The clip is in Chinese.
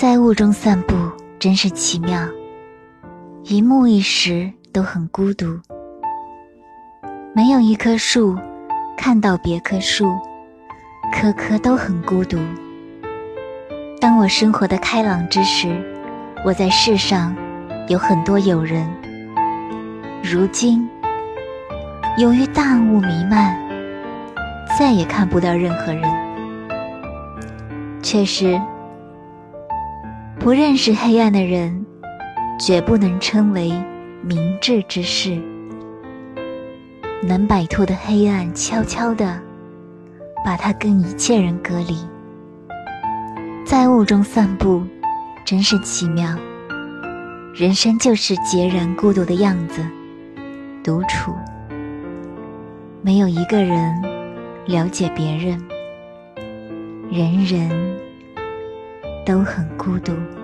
在雾中散步真是奇妙，一木一时都很孤独。没有一棵树看到别棵树，棵棵都很孤独。当我生活的开朗之时，我在世上有很多友人。如今，由于大雾弥漫，再也看不到任何人。确实。不认识黑暗的人，绝不能称为明智之士。能摆脱的黑暗，悄悄地把它跟一切人隔离。在雾中散步，真是奇妙。人生就是孑然孤独的样子，独处，没有一个人了解别人，人人。都很孤独。